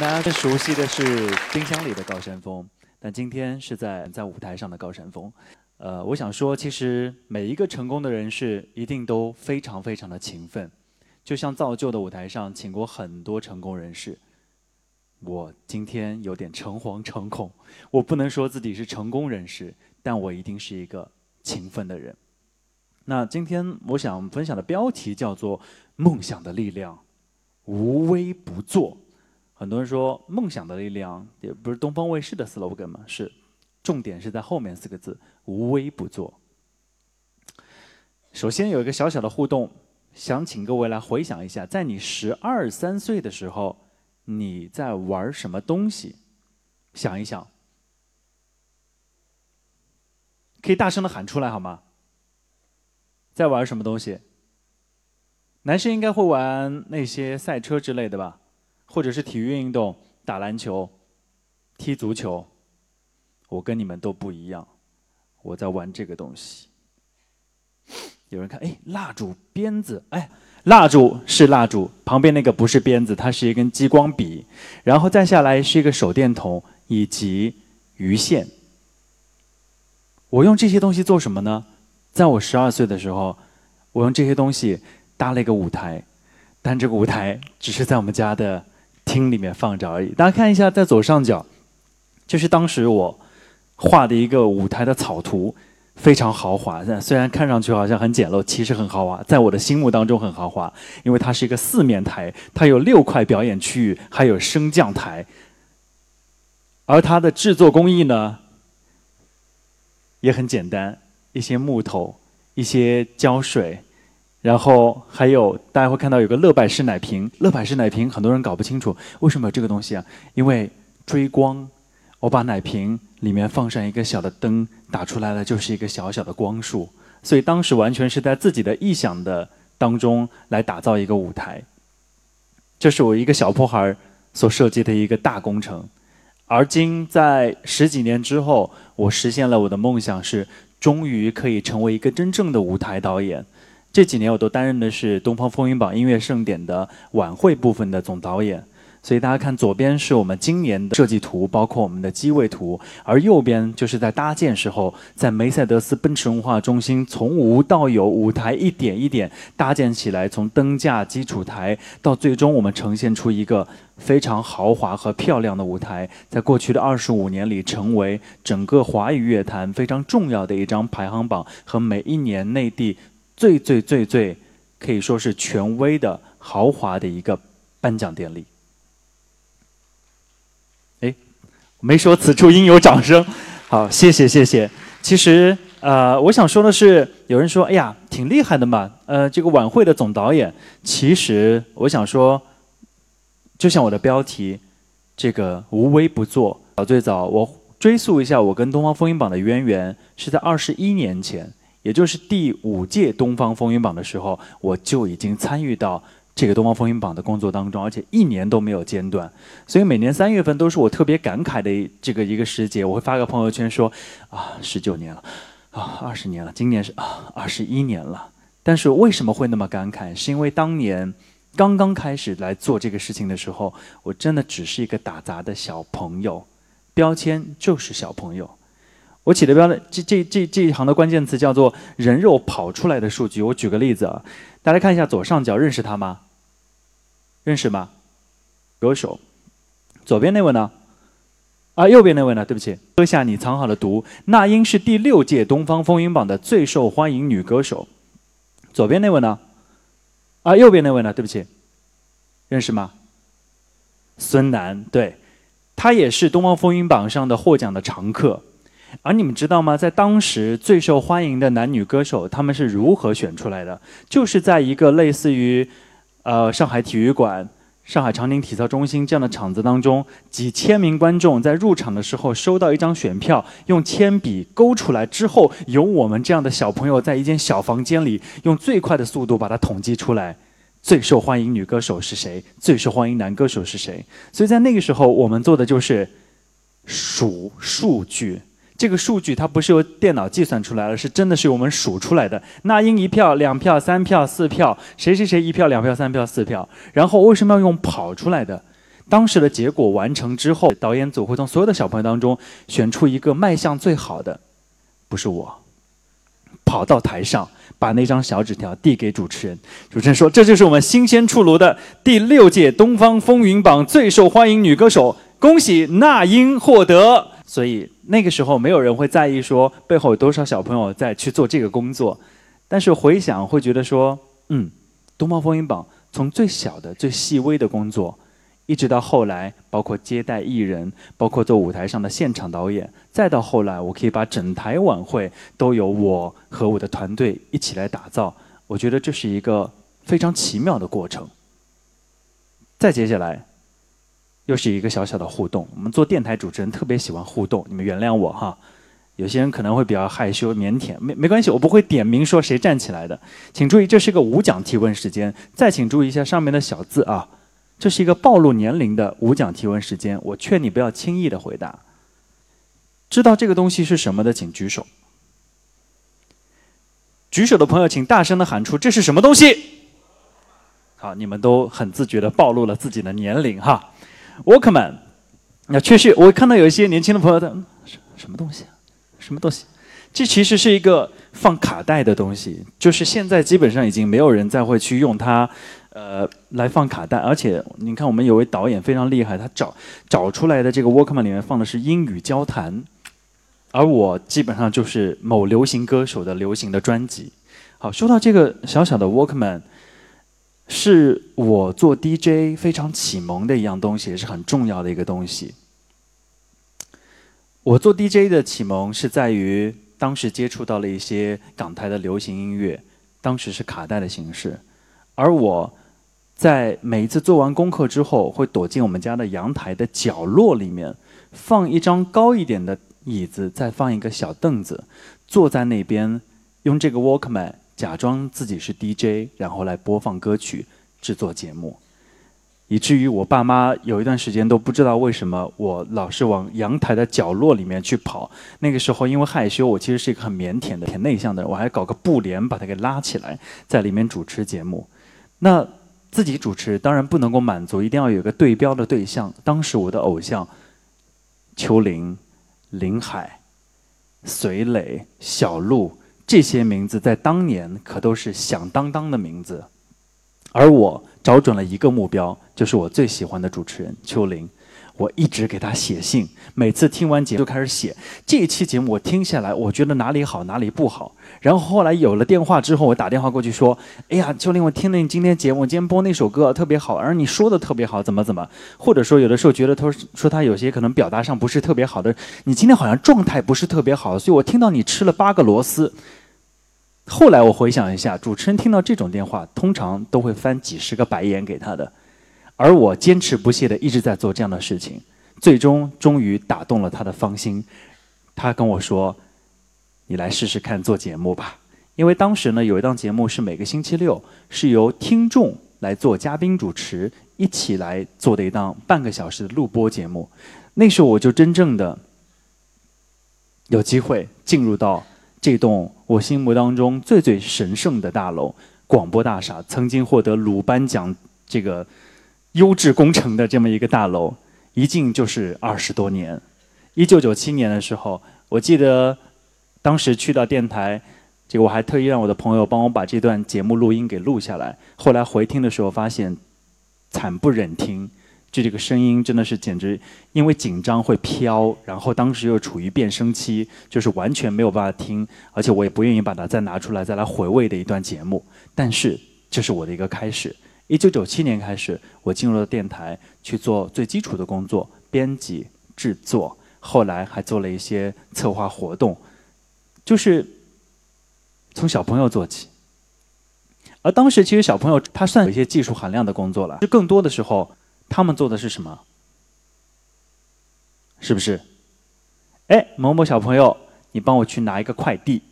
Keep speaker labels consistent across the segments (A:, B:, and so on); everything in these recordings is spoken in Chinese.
A: 大家最熟悉的是冰箱里的高山峰，但今天是在在舞台上的高山峰。呃，我想说，其实每一个成功的人士一定都非常非常的勤奋，就像造就的舞台上请过很多成功人士。我今天有点诚惶诚恐，我不能说自己是成功人士，但我一定是一个勤奋的人。那今天我想分享的标题叫做“梦想的力量，无微不作”。很多人说梦想的力量也不是东方卫视的 slogan 吗？是，重点是在后面四个字“无微不作”。首先有一个小小的互动，想请各位来回想一下，在你十二三岁的时候，你在玩什么东西？想一想，可以大声的喊出来好吗？在玩什么东西？男生应该会玩那些赛车之类的吧？或者是体育运动，打篮球、踢足球，我跟你们都不一样，我在玩这个东西。有人看，哎，蜡烛、鞭子，哎，蜡烛是蜡烛，旁边那个不是鞭子，它是一根激光笔，然后再下来是一个手电筒以及鱼线。我用这些东西做什么呢？在我十二岁的时候，我用这些东西搭了一个舞台，但这个舞台只是在我们家的。厅里面放着而已。大家看一下，在左上角，就是当时我画的一个舞台的草图，非常豪华。虽然看上去好像很简陋，其实很豪华，在我的心目当中很豪华，因为它是一个四面台，它有六块表演区域，还有升降台。而它的制作工艺呢，也很简单，一些木头，一些胶水。然后还有，大家会看到有个乐百氏奶瓶。乐百氏奶瓶，很多人搞不清楚为什么有这个东西啊？因为追光，我把奶瓶里面放上一个小的灯，打出来的就是一个小小的光束。所以当时完全是在自己的臆想的当中来打造一个舞台。这是我一个小破孩所设计的一个大工程。而今在十几年之后，我实现了我的梦想，是终于可以成为一个真正的舞台导演。这几年我都担任的是东方风云榜音乐盛典的晚会部分的总导演，所以大家看左边是我们今年的设计图，包括我们的机位图，而右边就是在搭建时候，在梅赛德斯奔驰文化中心从无到有舞台一点一点搭建起来，从灯架、基础台到最终我们呈现出一个非常豪华和漂亮的舞台，在过去的二十五年里，成为整个华语乐坛非常重要的一张排行榜和每一年内地。最最最最可以说是权威的豪华的一个颁奖典礼。哎，没说此处应有掌声，好，谢谢谢谢。其实呃，我想说的是，有人说，哎呀，挺厉害的嘛，呃，这个晚会的总导演。其实我想说，就像我的标题，这个无微不作。早最早，我追溯一下我跟东方风云榜的渊源，是在二十一年前。也就是第五届东方风云榜的时候，我就已经参与到这个东方风云榜的工作当中，而且一年都没有间断。所以每年三月份都是我特别感慨的这个一个时节，我会发个朋友圈说：“啊，十九年了，啊，二十年了，今年是啊，二十一年了。”但是为什么会那么感慨？是因为当年刚刚开始来做这个事情的时候，我真的只是一个打杂的小朋友，标签就是小朋友。我起的标的这这这这一行的关键词叫做人肉跑出来的数据。我举个例子啊，大家看一下左上角，认识他吗？认识吗？歌手。左边那位呢？啊，右边那位呢？对不起，喝下你藏好的毒。那英是第六届东方风云榜的最受欢迎女歌手。左边那位呢？啊，右边那位呢？对不起，认识吗？孙楠，对，她也是东方风云榜上的获奖的常客。而你们知道吗？在当时最受欢迎的男女歌手，他们是如何选出来的？就是在一个类似于，呃，上海体育馆、上海长宁体操中心这样的场子当中，几千名观众在入场的时候收到一张选票，用铅笔勾出来之后，由我们这样的小朋友在一间小房间里用最快的速度把它统计出来，最受欢迎女歌手是谁？最受欢迎男歌手是谁？所以在那个时候，我们做的就是数数据。这个数据它不是由电脑计算出来的，是真的是由我们数出来的。那英一票、两票、三票、四票，谁谁谁一票、两票、三票、四票。然后为什么要用跑出来的？当时的结果完成之后，导演组会从所有的小朋友当中选出一个卖相最好的，不是我，跑到台上把那张小纸条递给主持人。主持人说：“这就是我们新鲜出炉的第六届东方风云榜最受欢迎女歌手，恭喜那英获得。”所以那个时候没有人会在意说背后有多少小朋友在去做这个工作，但是回想会觉得说，嗯，东方风云榜从最小的最细微的工作。一直到后来，包括接待艺人，包括做舞台上的现场导演，再到后来，我可以把整台晚会都由我和我的团队一起来打造。我觉得这是一个非常奇妙的过程。再接下来，又是一个小小的互动。我们做电台主持人特别喜欢互动，你们原谅我哈。有些人可能会比较害羞腼腆，没没关系，我不会点名说谁站起来的。请注意，这是个无奖提问时间。再请注意一下上面的小字啊。这是一个暴露年龄的无奖提问时间，我劝你不要轻易的回答。知道这个东西是什么的，请举手。举手的朋友，请大声的喊出这是什么东西。好，你们都很自觉的暴露了自己的年龄哈。Walkman，那确实，我看到有一些年轻的朋友的什什么东西啊？什么东西？这其实是一个放卡带的东西，就是现在基本上已经没有人再会去用它。呃，来放卡带，而且你看，我们有位导演非常厉害，他找找出来的这个 Walkman 里面放的是英语交谈，而我基本上就是某流行歌手的流行的专辑。好，说到这个小小的 Walkman，是我做 DJ 非常启蒙的一样东西，也是很重要的一个东西。我做 DJ 的启蒙是在于当时接触到了一些港台的流行音乐，当时是卡带的形式，而我。在每一次做完功课之后，会躲进我们家的阳台的角落里面，放一张高一点的椅子，再放一个小凳子，坐在那边，用这个 Walkman 假装自己是 DJ，然后来播放歌曲，制作节目，以至于我爸妈有一段时间都不知道为什么我老是往阳台的角落里面去跑。那个时候因为害羞，我其实是一个很腼腆的、很内向的人，我还搞个布帘把它给拉起来，在里面主持节目。那。自己主持当然不能够满足，一定要有个对标的对象。当时我的偶像邱林、林海、隋磊、小鹿这些名字，在当年可都是响当当的名字。而我找准了一个目标，就是我最喜欢的主持人秋林。我一直给他写信，每次听完节目就开始写。这一期节目我听下来，我觉得哪里好，哪里不好。然后后来有了电话之后，我打电话过去说：“哎呀，秋林，我听了你今天节目，今天播那首歌特别好，而你说的特别好，怎么怎么？或者说有的时候觉得他说他有些可能表达上不是特别好的，你今天好像状态不是特别好，所以我听到你吃了八个螺丝。后来我回想一下，主持人听到这种电话，通常都会翻几十个白眼给他的。”而我坚持不懈的一直在做这样的事情，最终终于打动了他的芳心。他跟我说：“你来试试看做节目吧。”因为当时呢，有一档节目是每个星期六是由听众来做嘉宾主持，一起来做的一档半个小时的录播节目。那时候我就真正的有机会进入到这栋我心目当中最最神圣的大楼——广播大厦，曾经获得鲁班奖这个。优质工程的这么一个大楼，一进就是二十多年。一九九七年的时候，我记得当时去到电台，这个我还特意让我的朋友帮我把这段节目录音给录下来。后来回听的时候，发现惨不忍听，就这个声音真的是简直因为紧张会飘，然后当时又处于变声期，就是完全没有办法听，而且我也不愿意把它再拿出来再来回味的一段节目。但是这是我的一个开始。一九九七年开始，我进入了电台去做最基础的工作，编辑、制作，后来还做了一些策划活动，就是从小朋友做起。而当时其实小朋友他算有一些技术含量的工作了，就更多的时候他们做的是什么？是不是？哎，某某小朋友，你帮我去拿一个快递。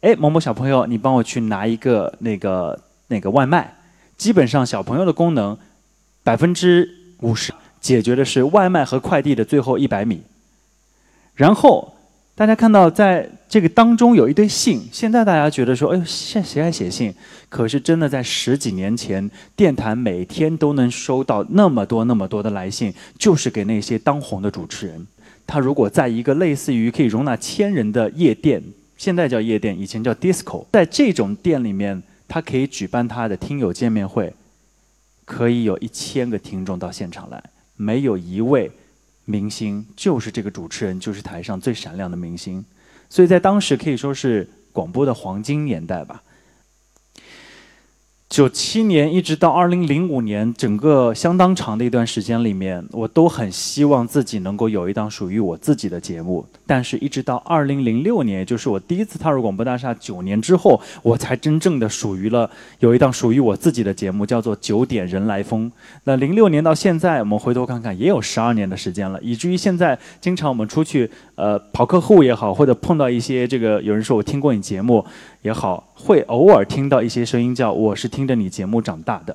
A: 哎，某某小朋友，你帮我去拿一个那个那个外卖。基本上小朋友的功能，百分之五十解决的是外卖和快递的最后一百米。然后大家看到在这个当中有一堆信，现在大家觉得说，哎呦，现谁还写信？可是真的在十几年前，电台每天都能收到那么多那么多的来信，就是给那些当红的主持人。他如果在一个类似于可以容纳千人的夜店，现在叫夜店，以前叫 disco，在这种店里面，他可以举办他的听友见面会，可以有一千个听众到现场来，没有一位。明星就是这个主持人，就是台上最闪亮的明星，所以在当时可以说是广播的黄金年代吧。九七年一直到二零零五年，整个相当长的一段时间里面，我都很希望自己能够有一档属于我自己的节目。但是，一直到二零零六年，也就是我第一次踏入广播大厦九年之后，我才真正的属于了有一档属于我自己的节目，叫做《九点人来疯》。那零六年到现在，我们回头看看，也有十二年的时间了。以至于现在，经常我们出去，呃，跑客户也好，或者碰到一些这个有人说我听过你节目。也好，会偶尔听到一些声音，叫我是听着你节目长大的。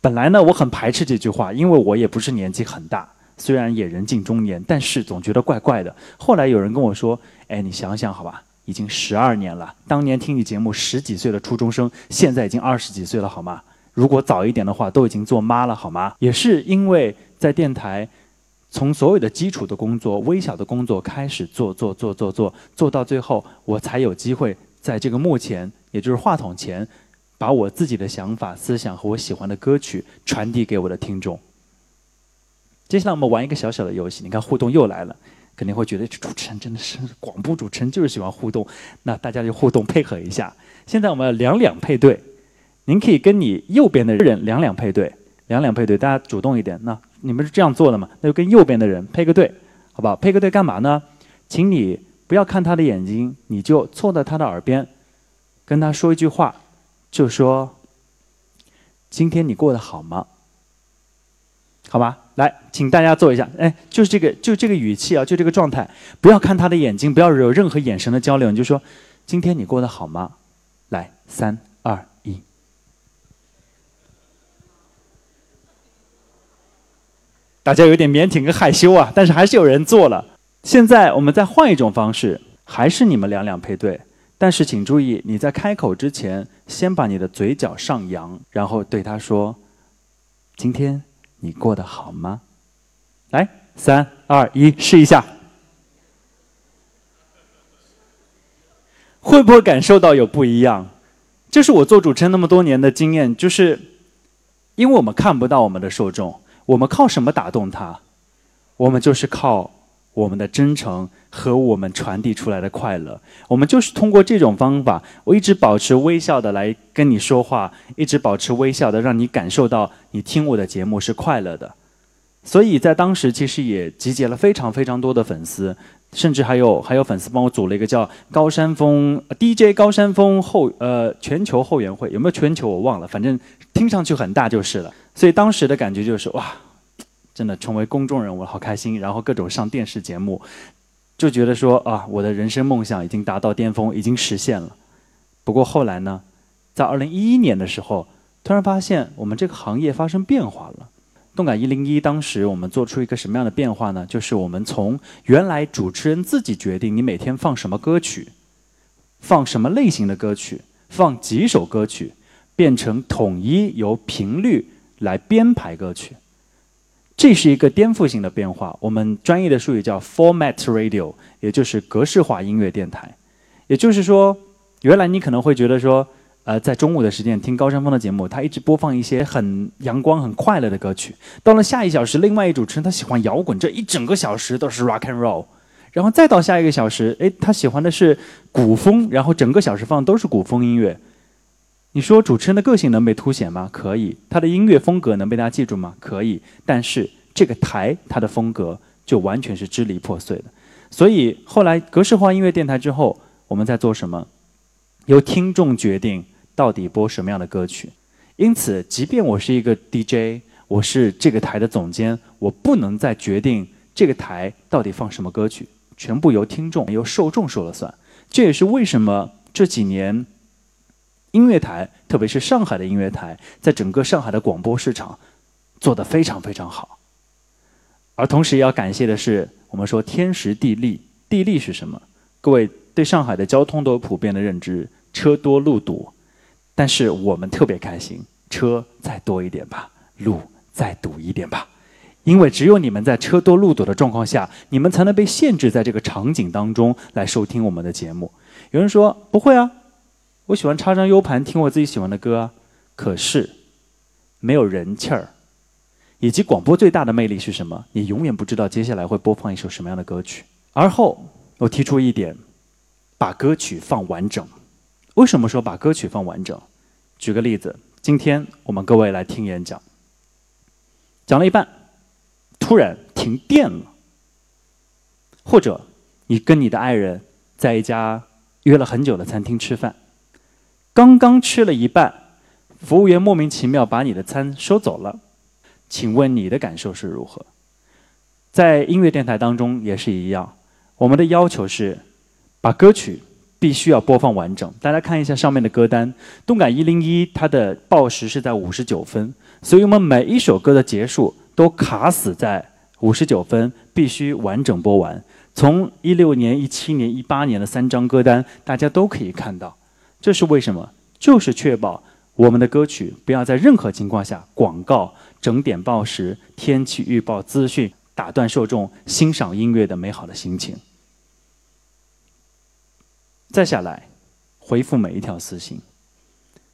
A: 本来呢，我很排斥这句话，因为我也不是年纪很大，虽然也人近中年，但是总觉得怪怪的。后来有人跟我说：“哎，你想想好吧，已经十二年了。当年听你节目十几岁的初中生，现在已经二十几岁了，好吗？如果早一点的话，都已经做妈了，好吗？”也是因为在电台，从所有的基础的工作、微小的工作开始做，做，做，做，做，做到最后，我才有机会。在这个幕前，也就是话筒前，把我自己的想法、思想和我喜欢的歌曲传递给我的听众。接下来我们玩一个小小的游戏，你看互动又来了，肯定会觉得这主持人真的是广播主持人就是喜欢互动，那大家就互动配合一下。现在我们要两两配对，您可以跟你右边的人两两配对，两两配对，大家主动一点。那你们是这样做的吗？那就跟右边的人配个对，好不好？配个对干嘛呢？请你。不要看他的眼睛，你就凑到他的耳边，跟他说一句话，就说：“今天你过得好吗？”好吧，来，请大家做一下，哎，就是这个，就这个语气啊，就这个状态，不要看他的眼睛，不要有任何眼神的交流，你就说：“今天你过得好吗？”来，三二一，大家有点腼腆跟害羞啊，但是还是有人做了。现在我们再换一种方式，还是你们两两配对，但是请注意，你在开口之前，先把你的嘴角上扬，然后对他说：“今天你过得好吗？”来，三二一，试一下，会不会感受到有不一样？这是我做主持人那么多年的经验，就是因为我们看不到我们的受众，我们靠什么打动他？我们就是靠。我们的真诚和我们传递出来的快乐，我们就是通过这种方法，我一直保持微笑的来跟你说话，一直保持微笑的，让你感受到你听我的节目是快乐的。所以在当时，其实也集结了非常非常多的粉丝，甚至还有还有粉丝帮我组了一个叫高山峰 DJ 高山峰后呃全球后援会，有没有全球我忘了，反正听上去很大就是了。所以当时的感觉就是哇。真的成为公众人物，好开心！然后各种上电视节目，就觉得说啊，我的人生梦想已经达到巅峰，已经实现了。不过后来呢，在二零一一年的时候，突然发现我们这个行业发生变化了。动感一零一当时我们做出一个什么样的变化呢？就是我们从原来主持人自己决定你每天放什么歌曲，放什么类型的歌曲，放几首歌曲，变成统一由频率来编排歌曲。这是一个颠覆性的变化，我们专业的术语叫 format radio，也就是格式化音乐电台。也就是说，原来你可能会觉得说，呃，在中午的时间听高山峰的节目，他一直播放一些很阳光、很快乐的歌曲。到了下一小时，另外一主持人他喜欢摇滚，这一整个小时都是 rock and roll。然后再到下一个小时，哎，他喜欢的是古风，然后整个小时放都是古风音乐。你说主持人的个性能被凸显吗？可以。他的音乐风格能被大家记住吗？可以。但是这个台它的风格就完全是支离破碎的。所以后来格式化音乐电台之后，我们在做什么？由听众决定到底播什么样的歌曲。因此，即便我是一个 DJ，我是这个台的总监，我不能再决定这个台到底放什么歌曲，全部由听众、由受众说了算。这也是为什么这几年。音乐台，特别是上海的音乐台，在整个上海的广播市场做得非常非常好。而同时也要感谢的是，我们说天时地利地利是什么？各位对上海的交通都有普遍的认知，车多路堵。但是我们特别开心，车再多一点吧，路再堵一点吧，因为只有你们在车多路堵的状况下，你们才能被限制在这个场景当中来收听我们的节目。有人说不会啊，我喜欢插张 U 盘听我自己喜欢的歌，可是没有人气儿。以及广播最大的魅力是什么？你永远不知道接下来会播放一首什么样的歌曲。而后我提出一点，把歌曲放完整。为什么说把歌曲放完整？举个例子，今天我们各位来听演讲，讲了一半，突然停电了，或者你跟你的爱人在一家约了很久的餐厅吃饭，刚刚吃了一半，服务员莫名其妙把你的餐收走了。请问你的感受是如何？在音乐电台当中也是一样，我们的要求是把歌曲必须要播放完整。大家看一下上面的歌单，《动感一零一》它的报时是在五十九分，所以我们每一首歌的结束都卡死在五十九分，必须完整播完。从一六年、一七年、一八年的三张歌单，大家都可以看到，这是为什么？就是确保我们的歌曲不要在任何情况下广告。整点报时、天气预报资讯，打断受众欣赏音乐的美好的心情。再下来，回复每一条私信，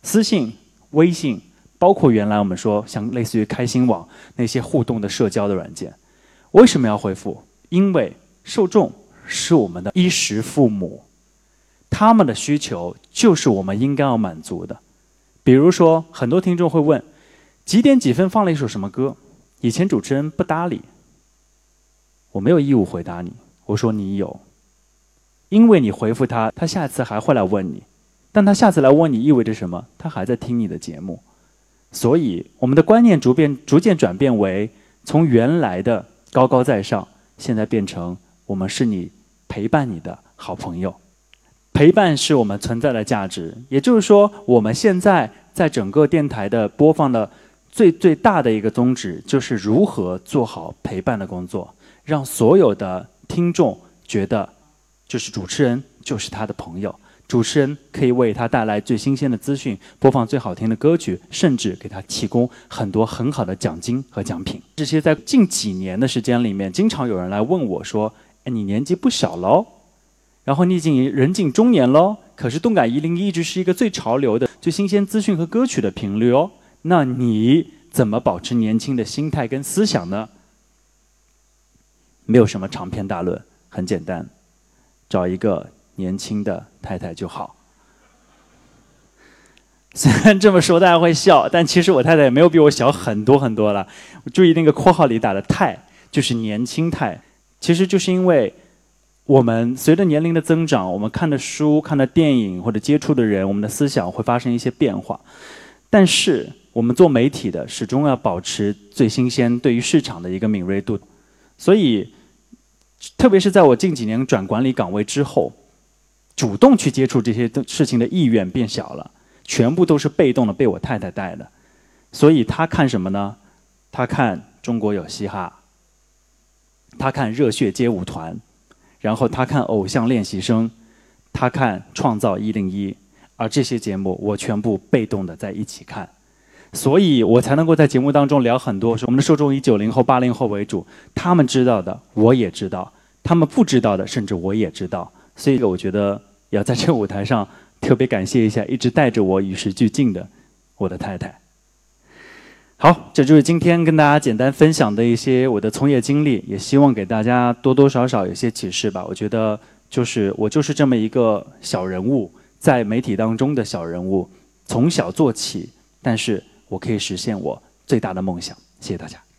A: 私信、微信，包括原来我们说像类似于开心网那些互动的社交的软件，为什么要回复？因为受众是我们的衣食父母，他们的需求就是我们应该要满足的。比如说，很多听众会问。几点几分放了一首什么歌？以前主持人不搭理，我没有义务回答你。我说你有，因为你回复他，他下次还会来问你。但他下次来问你意味着什么？他还在听你的节目。所以我们的观念逐变逐渐转变为从原来的高高在上，现在变成我们是你陪伴你的好朋友。陪伴是我们存在的价值。也就是说，我们现在在整个电台的播放的。最最大的一个宗旨就是如何做好陪伴的工作，让所有的听众觉得，就是主持人就是他的朋友，主持人可以为他带来最新鲜的资讯，播放最好听的歌曲，甚至给他提供很多很好的奖金和奖品。这些在近几年的时间里面，经常有人来问我说：“哎，你年纪不小喽，然后你已经人近中年喽，可是动感一零一直是一个最潮流的、最新鲜资讯和歌曲的频率哦。”那你怎么保持年轻的心态跟思想呢？没有什么长篇大论，很简单，找一个年轻的太太就好。虽然这么说大家会笑，但其实我太太也没有比我小很多很多了。注意那个括号里打的“太”，就是年轻态。其实就是因为我们随着年龄的增长，我们看的书、看的电影或者接触的人，我们的思想会发生一些变化，但是。我们做媒体的始终要保持最新鲜，对于市场的一个敏锐度。所以，特别是在我近几年转管理岗位之后，主动去接触这些事情的意愿变小了，全部都是被动的被我太太带的。所以她看什么呢？她看《中国有嘻哈》，她看《热血街舞团》，然后他看《偶像练习生》，他看《创造一零一》，而这些节目我全部被动的在一起看。所以我才能够在节目当中聊很多，我们的受众以九零后、八零后为主，他们知道的我也知道，他们不知道的甚至我也知道。所以我觉得要在这个舞台上特别感谢一下一直带着我与时俱进的我的太太。好，这就是今天跟大家简单分享的一些我的从业经历，也希望给大家多多少少有些启示吧。我觉得就是我就是这么一个小人物，在媒体当中的小人物，从小做起，但是。我可以实现我最大的梦想。谢谢大家。